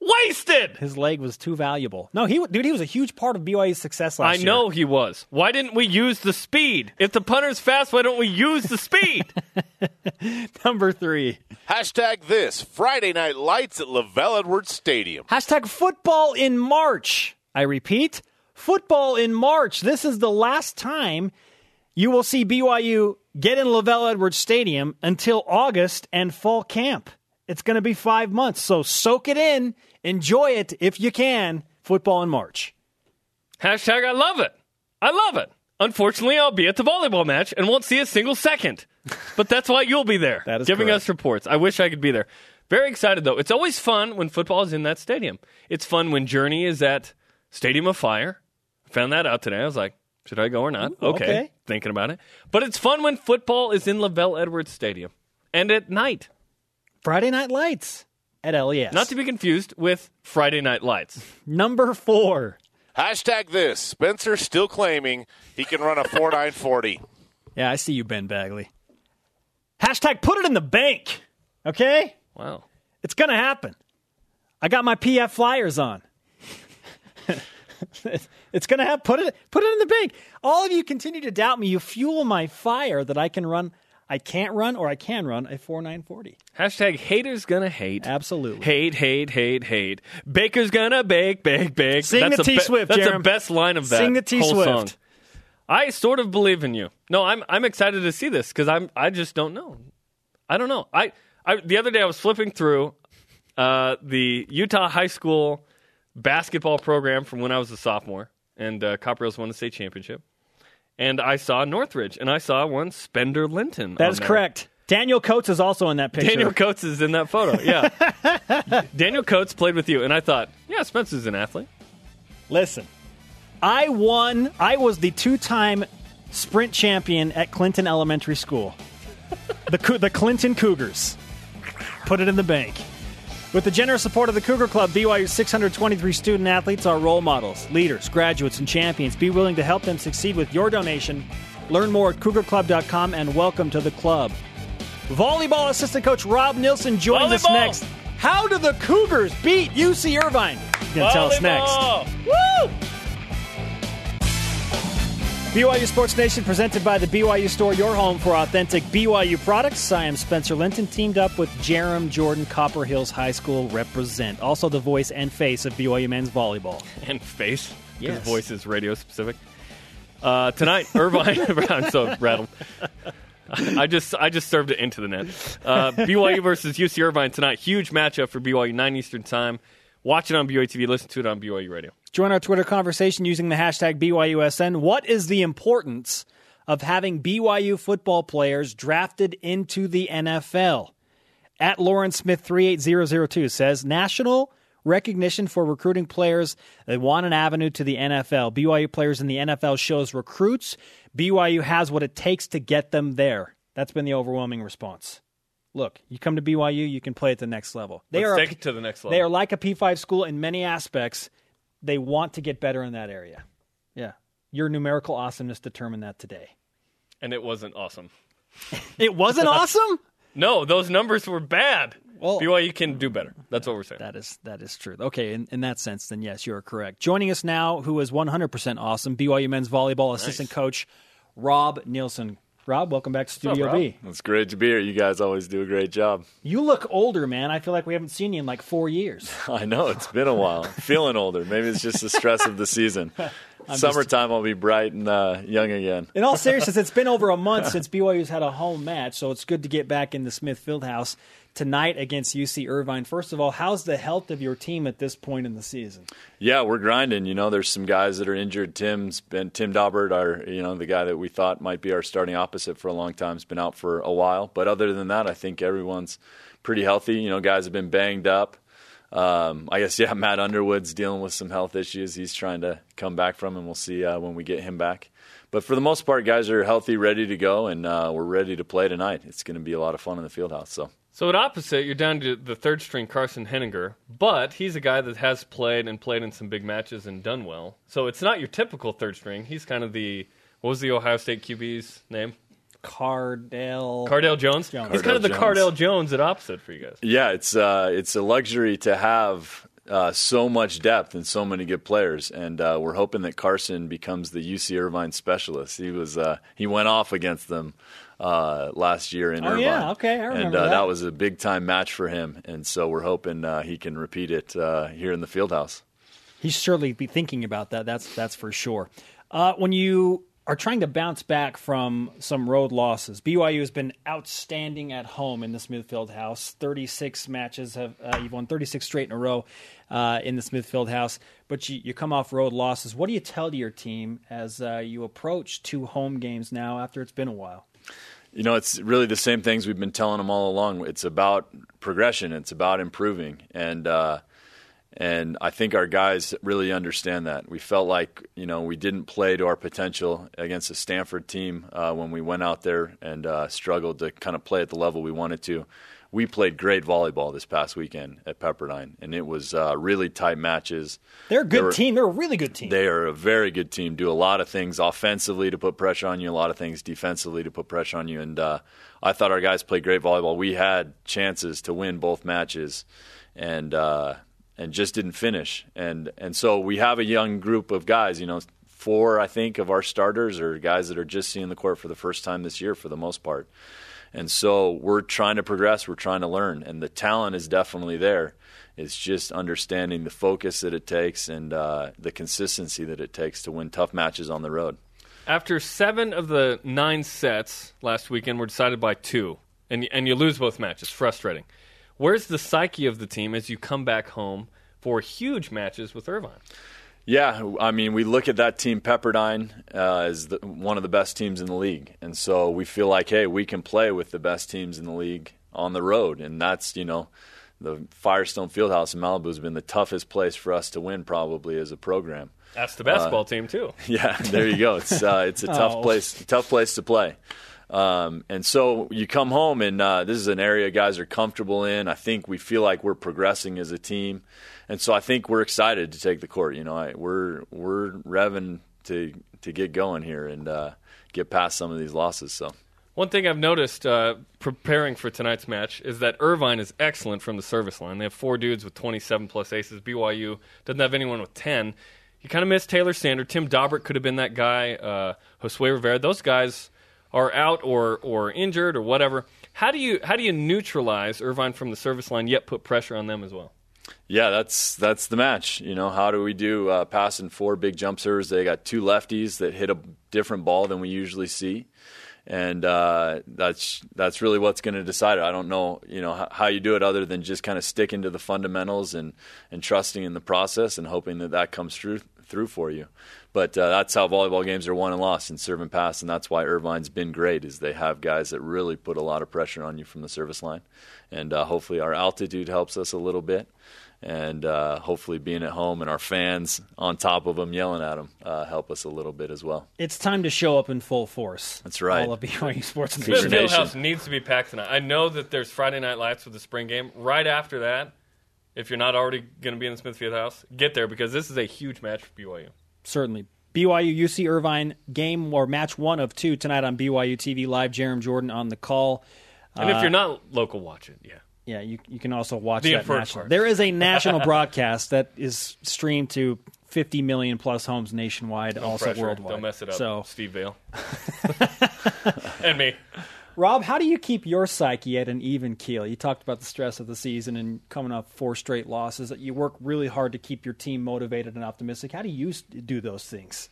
Wasted. His leg was too valuable. No, he dude, he was a huge part of BYU's success last I year. I know he was. Why didn't we use the speed? If the punter's fast, why don't we use the speed? [LAUGHS] Number three. Hashtag this Friday night lights at LaVell Edwards Stadium. Hashtag football in March. I repeat, football in March. This is the last time you will see BYU get in LaVell Edwards Stadium until August and fall camp. It's going to be five months, so soak it in. Enjoy it if you can. Football in March. Hashtag I love it. I love it. Unfortunately, I'll be at the volleyball match and won't see a single second. But that's why you'll be there, [LAUGHS] That is giving correct. us reports. I wish I could be there. Very excited though. It's always fun when football is in that stadium. It's fun when Journey is at Stadium of Fire. I found that out today. I was like, Should I go or not? Ooh, okay. okay. Thinking about it. But it's fun when football is in LaVell Edwards Stadium and at night. Friday Night Lights at LES. Not to be confused with Friday Night Lights. [LAUGHS] Number four. Hashtag this. Spencer still claiming he can run a 4940. Yeah, I see you, Ben Bagley. Hashtag put it in the bank. Okay? Wow. It's going to happen. I got my PF flyers on. [LAUGHS] [LAUGHS] it's going to have put it put it in the bank. All of you continue to doubt me. You fuel my fire that I can run I can't run or I can run a 4940. Hashtag haters gonna hate. Absolutely. Hate, hate, hate, hate. Baker's gonna bake, bake, bake. Sing that's the T-Swift, That's Jarom. the best line of that Sing the whole T-Swift. song. I sort of believe in you. No, I'm I'm excited to see this because I'm I just don't know. I don't know. I, I the other day I was flipping through uh, the Utah high school basketball program from when I was a sophomore, and uh, Copper Hills won the state championship. And I saw Northridge, and I saw one Spencer Linton. That on is there. correct. Daniel Coates is also in that picture. Daniel Coates is in that photo. Yeah. [LAUGHS] Daniel Coates played with you, and I thought, yeah, Spencer's an athlete. Listen, I won. I was the two-time sprint champion at Clinton Elementary School. the the Clinton Cougars. Put it in the bank. With the generous support of the Cougar Club, BYU's 623 student athletes are role models, leaders, graduates, and champions. Be willing to help them succeed with your donation. Learn more at cougarclub.com and welcome to the club. Volleyball assistant coach Rob Nielsen joins us next. How do the Cougars beat UC Irvine? He's going to tell us next. Woo! BYU Sports Nation presented by the BYU Store, your home for authentic BYU products. I am Spencer Linton, teamed up with Jarom Jordan, Copper Hills High School represent. Also the voice and face of BYU men's volleyball. And face. His voice is radio specific. Uh, tonight, [LAUGHS] Irvine. [LAUGHS] I'm so rattled. I just I just served it into the net. Uh, BYU versus UC Irvine tonight. Huge matchup for BYU, 9 Eastern time. Watch it on BYU TV. Listen to it on BYU Radio. Join our Twitter conversation using the hashtag BYUSN. What is the importance of having BYU football players drafted into the NFL? At Lauren Smith 38002 says national recognition for recruiting players that want an avenue to the NFL. BYU players in the NFL shows recruits. BYU has what it takes to get them there. That's been the overwhelming response. Look, you come to BYU, you can play at the next level. They Let's are take P- it to the next level. They are like a P5 school in many aspects. They want to get better in that area. Yeah. Your numerical awesomeness determined that today. And it wasn't awesome. [LAUGHS] It wasn't awesome? [LAUGHS] No, those numbers were bad. Well- BYU can do better. That's what we're saying. That is that is true. Okay, in, in that sense, then yes, you are correct. Joining us now, who is 100% awesome, BYU men's volleyball assistant coach Rob Nielsen. Rob, welcome back to Studio Rob? B. It's great to be here. You guys always do a great job. You look older, man. I feel like we haven't seen you in like four years. [LAUGHS] I know it's been a while. [LAUGHS] Feeling older. Maybe it's just the stress of the season. [LAUGHS] Summertime, I'll be bright and uh, young again. In all seriousness, it's been over a month since BYU's had a home match, so it's good to get back in the Smith Fieldhouse tonight against UC Irvine. First of all, how's the health of your team at this point in the season? Yeah, we're grinding. You know, there's some guys that are injured. Tim's been Tim Dobbert, our you know the guy that we thought might be our starting opposite for a long time, has been out for a while. But other than that, I think everyone's pretty healthy. You know, guys have been banged up. Um, I guess yeah, Matt Underwood's dealing with some health issues. He's trying to come back from, and we'll see uh, when we get him back. But for the most part, guys are healthy, ready to go, and uh, we're ready to play tonight. It's going to be a lot of fun in the field house. So So at opposite, you're down to the third string Carson Henninger, but he's a guy that has played and played in some big matches and done well. So it's not your typical third string. He's kind of the what was the Ohio State QB's name? Cardale. Cardale Jones. Jones. He's kind of the Cardale Cardale Jones. Jones at opposite for you guys. Yeah, it's uh, it's a luxury to have uh, so much depth and so many good players, and uh, we're hoping that Carson becomes the UC Irvine specialist. He was uh, he went off against them uh, last year in Oh, Irvine. yeah, okay, I and uh, that. that was a big time match for him, and so we're hoping uh, he can repeat it uh, here in the field house. He's surely be thinking about that. That's that's for sure. Uh, when you are trying to bounce back from some road losses, BYU has been outstanding at home in the Smith Fieldhouse. Thirty-six matches have uh, you've won thirty-six straight in a row uh, in the Smith Fieldhouse. But you, you come off road losses. What do you tell to your team as uh, you approach two home games now after it's been a while? You know, it's really the same things we've been telling them all along. It's about progression. It's about improving, and uh, And I think our guys really understand that. We felt like you know we didn't play to our potential against a Stanford team uh, when we went out there and uh, struggled to kind of play at the level we wanted to. We played great volleyball this past weekend at Pepperdine, and it was uh, really tight matches. They're a good They were- team. They're a really good team. They are a very good team. Do a lot of things offensively to put pressure on you, a lot of things defensively to put pressure on you. And uh, I thought our guys played great volleyball. We had chances to win both matches, and uh, and just didn't finish. And and so we have a young group of guys. You know, four I think of our starters are guys that are just seeing the court for the first time this year for the most part. And so we're trying to progress, we're trying to learn, and the talent is definitely there. It's just understanding the focus that it takes and uh, the consistency that it takes to win tough matches on the road. After seven of the nine sets last weekend were decided by two, and and you lose both matches. Frustrating. Where's the psyche of the team as you come back home for huge matches with Irvine? Yeah, I mean, we look at that team, Pepperdine, uh, as the, one of the best teams in the league, and so we feel like, hey, we can play with the best teams in the league on the road, and that's you know, the Firestone Fieldhouse in Malibu has been the toughest place for us to win, probably as a program. That's the basketball team too. [LAUGHS] Yeah, there you go. It's uh, it's a [LAUGHS] tough Oh. place, tough place to play. Um, and so you come home, and uh, this is an area guys are comfortable in. I think we feel like we're progressing as a team, and so I think we're excited to take the court. You know, I, we're we're revving to to get going here and uh, get past some of these losses. So One thing I've noticed uh, preparing for tonight's match is that Irvine is excellent from the service line. They have four dudes with 27 plus aces. BYU doesn't have anyone with 10. You kind of miss Taylor Sander. Tim Dobbert could have been that guy. Uh, Josue Rivera. Those guys are out or or injured or whatever. How do you how do you neutralize Irvine from the service line yet put pressure on them as well? Yeah, that's that's the match. You know, how do we do uh, passing four big jump serves? They got two lefties that hit a different ball than we usually see, and uh, that's that's really what's going to decide it. I don't know, you know, how, how you do it other than just kind of sticking to the fundamentals and and trusting in the process and hoping that that comes through through for you. But uh, that's how volleyball games are won and lost in serve and pass, and that's why Irvine's been great. Is they have guys that really put a lot of pressure on you from the service line, and uh, hopefully our altitude helps us a little bit and uh, hopefully being at home and our fans on top of them yelling at them uh, help us a little bit as well. It's time to show up in full force. That's right. All of BYU Sports Cougar Smith Nation. Nation. Fieldhouse needs to be packed tonight. I know that there's Friday night lights with the spring game. Right after that, if you're not already going to be in the Smith Fieldhouse, get there because this is a huge match for BYU. Certainly. BYU UC Irvine game or match one of two tonight on BYU TV Live. Jarom Jordan on the call. And if uh, you're not local, watch it. Yeah. Yeah, you, you can also watch The that inferred national. part. There is a [LAUGHS] national broadcast that is streamed to 50 million plus homes nationwide, also Pressure. worldwide. Don't mess it up. So, Steve Vale. [LAUGHS] and me. Rob, how do you keep your psyche at an even keel? You talked about the stress of the season and coming off four straight losses. That you work really hard to keep your team motivated and optimistic. How do you do those things?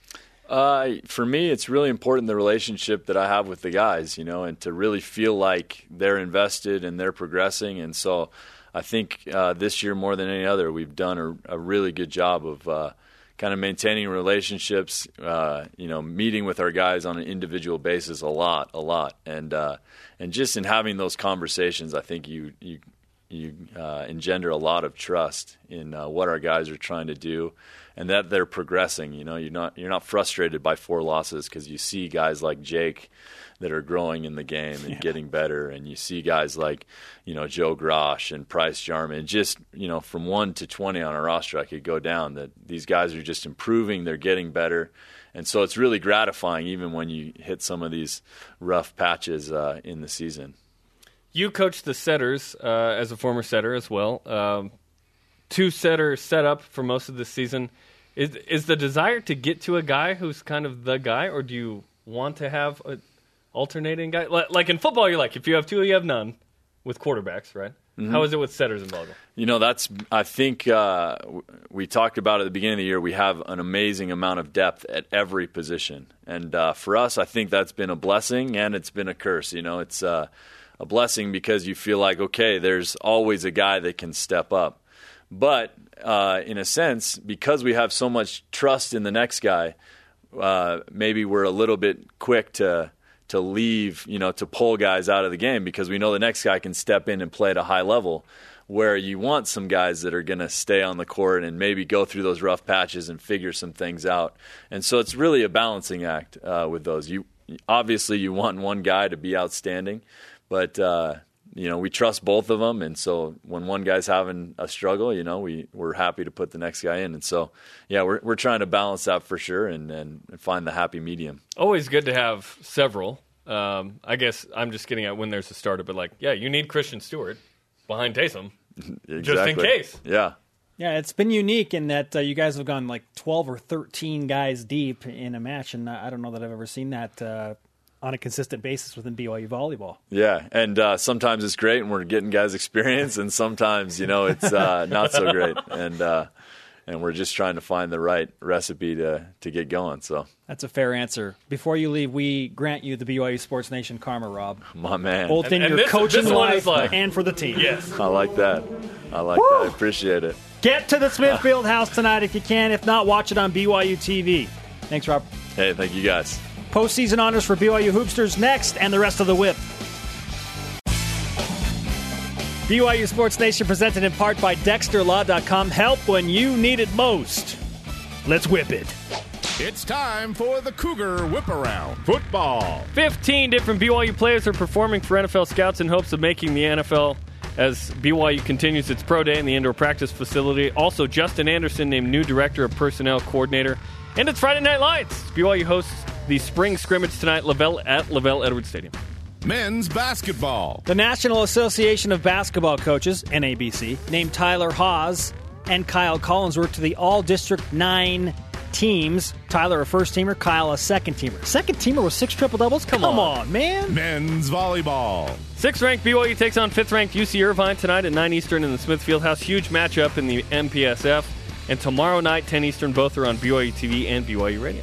Uh, for me, it's really important the relationship that I have with the guys, you know, and to really feel like they're invested and they're progressing. And so, I think uh, this year more than any other, we've done a, a really good job of uh, kind of maintaining relationships. Uh, you know, meeting with our guys on an individual basis a lot, a lot, and uh, and just in having those conversations, I think you you you uh, engender a lot of trust in uh, what our guys are trying to do, and that they're progressing. You know, you're not you're not frustrated by four losses because you see guys like Jake that are growing in the game and getting better, and you see guys like you know Joe Grosh and Price Jarman. Just you know, from one to twenty on a roster, I could go down. That these guys are just improving, they're getting better. And so it's really gratifying, even when you hit some of these rough patches uh, in the season. You coached the setters uh, as a former setter as well. Um, two setter setup for most of the season. Is is the desire to get to a guy who's kind of the guy, or do you want to have a alternating guy? Like, in football, you're like if you have two, you have none. With quarterbacks, right? How is it with setters in volleyball? You know, that's, I think uh, we talked about at the beginning of the year, we have an amazing amount of depth at every position. And uh, for us, I think that's been a blessing and it's been a curse. You know, it's uh, a blessing because you feel like, okay, there's always a guy that can step up. But uh, in a sense, because we have so much trust in the next guy, uh, maybe we're a little bit quick to to leave, you know, to pull guys out of the game because we know the next guy can step in and play at a high level. where you want some guys that are going to stay on the court and maybe go through those rough patches and figure some things out. And so it's really a balancing act uh, with those. You obviously you want one guy to be outstanding, but uh, you know we trust both of them, and so when one guy's having a struggle, you know we we're happy to put the next guy in, and so yeah, we're we're trying to balance that for sure and and find the happy medium. Always good to have several. Um, I guess I'm just getting at when there's a starter, but like, yeah, you need Christian Stewart behind Taysom Exactly. [LAUGHS] just in case. Yeah. Yeah, it's been unique in that uh, you guys have gone like 12 or 13 guys deep in a match, and I don't know that I've ever seen that uh, on a consistent basis within BYU volleyball. Yeah, and uh, sometimes it's great, and we're getting guys experience, and sometimes you know it's uh, not so great, and uh, and we're just trying to find the right recipe to to get going. So, That's a fair answer. Before you leave, we grant you the BYU Sports Nation karma, Rob, my man, both in And- and your this- coaching this life like- and for the team. Yes. I like that. I like that. I appreciate it. Get to the Smith Fieldhouse tonight if you can. If not, watch it on BYU TV. Thanks, Rob. Hey, thank you guys. Postseason honors for BYU Hoopsters next, and the rest of the whip. BYU Sports Nation presented in part by DexterLaw.com. Help when you need it most. Let's whip it. It's time for the Cougar Whip Around Football. 15 different BYU players are performing for NFL scouts in hopes of making the NFL as BYU continues its pro day in the indoor practice facility. Also, Justin Anderson named new director of personnel coordinator. And it's Friday Night Lights. BYU hosts the spring scrimmage tonight LaVell at LaVell Edwards Stadium. Men's basketball. The National Association of Basketball Coaches, NABC, named Tyler Haws and Kyle Collinsworth to the All District 9 teams. Tyler, a first teamer, Kyle, a second teamer. Second teamer with six triple doubles? Come, on. man. Men's volleyball. Sixth ranked BYU takes on fifth ranked UC Irvine tonight at 9 Eastern in the Smith Fieldhouse. Huge matchup in the MPSF. And tomorrow night, 10 Eastern, both are on BYU TV and BYU Radio.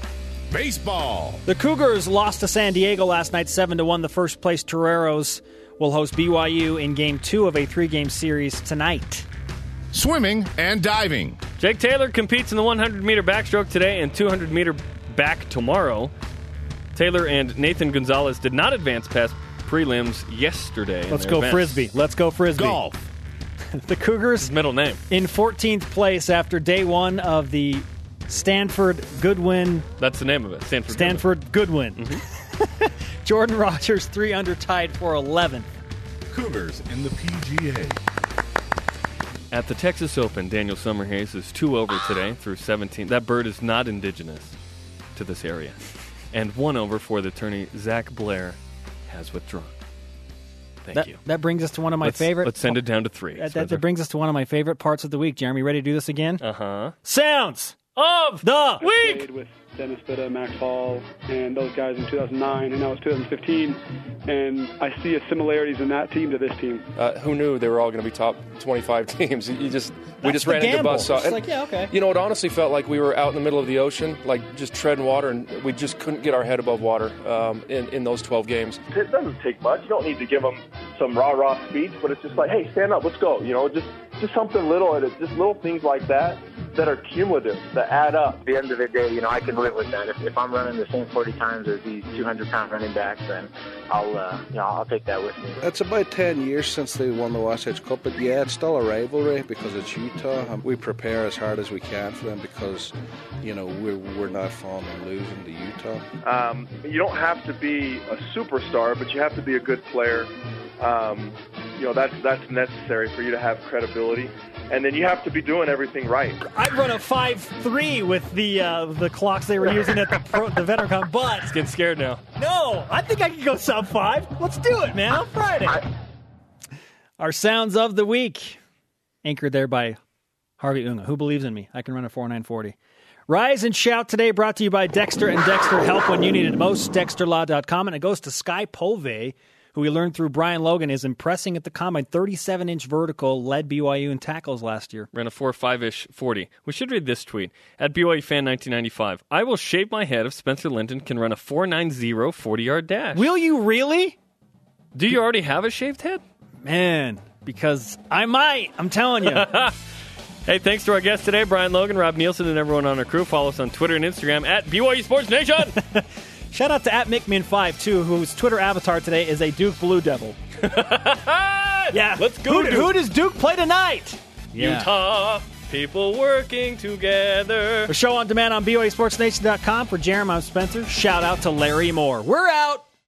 Baseball. The Cougars lost to San Diego last night, seven to one. The first place Toreros will host BYU in Game Two of a three-game series tonight. Swimming and diving. Jake Taylor competes in the 100 meter backstroke today and 200 meter back tomorrow. Taylor and Nathan Gonzalez did not advance past prelims yesterday. Let's go events. frisbee. Let's go frisbee. Golf. [LAUGHS] The Cougars middle name. in 14th place after day one of the Stanford Goodwin That's the name of it. Stanford. Stanford Goodwin. Mm-hmm. [LAUGHS] Jordan Rogers three under tied for 11th. Cougars in the PGA. At the Texas Open, Daniel Summerhays is two over today through 17. That bird is not indigenous to this area. And one over for the attorney Zach Blair has withdrawn. Thank That, you. that brings us to one of my let's, favorite. Let's send it down to three. That, that, that brings us to one of my favorite parts of the week. Jeremy, ready to do this again? uh huh. Sounds Of the week. played with Dennis Pitta, Max Hall, and those guys in 2009, and now it's 2015, and I see a similarities in that team to this team. Uh, who knew they were all going to be top 25 [LAUGHS] teams? You just we just the ran into bus buzzsaw. It's like, yeah, okay. You know, it honestly felt like we were out in the middle of the ocean, like just treading water, and we just couldn't get our head above water um, in in those 12 games. it doesn't take much. You don't need to give them some rah rah speech, but it's just like, hey, stand up, let's go. You know, just just something little, and it's just little things like that that are cumulative that add up. At the end of the day, you know, I can live with that. If, if I'm running the same 40 times as these 200 pound running backs, then I'll, uh, you know, I'll take that with me. It's about 10 years since they won the Wasatch Cup, but yeah, it's still a rivalry because it's Utah. And we prepare as hard as we can for them because, you know, we're, we're not fond of losing to Utah. Um, you don't have to be a superstar, but you have to be a good player. Um, you know, that's that's necessary for you to have credibility, and then you have to be doing everything right. I'd run a five three with the uh, the clocks they were using at the pro, the VeteranCon, but it's Getting scared now. no, I think I can go sub five. Let's do it, man, on Friday. Our sounds of the week, anchored there by Harvey Unga. Who believes in me? I can run a four nine forty. Rise and shout today, brought to you by Dexter and Dexter Help when you need it most. DexterLaw.com, and it goes to Skye PoVey, who we learned through Brian Logan is impressing at the combine. Thirty-seven inch vertical led BYU in tackles last year. Ran a 4 5 ish 40. We should read this tweet. At BYU Fan 1995. I will shave my head if Spencer Linton can run a 490 40 yard dash. Will you really? Do you already have a shaved head? Man, because I might. I'm telling you. [LAUGHS] Hey, thanks to our guests today, Brian Logan, Rob Nielsen, and everyone on our crew. Follow us on Twitter and Instagram at BYU Sports Nation. [LAUGHS] Shout out to at MickMin5 too, whose Twitter avatar today is a Duke Blue Devil. [LAUGHS] yeah, Let's go, Who, Duke. who does Duke play tonight? Yeah. Utah, people working together. A show on demand on BYUSportsNation.com. For Jeremy, I'm Spencer. Shout out to Larry Moore. We're out.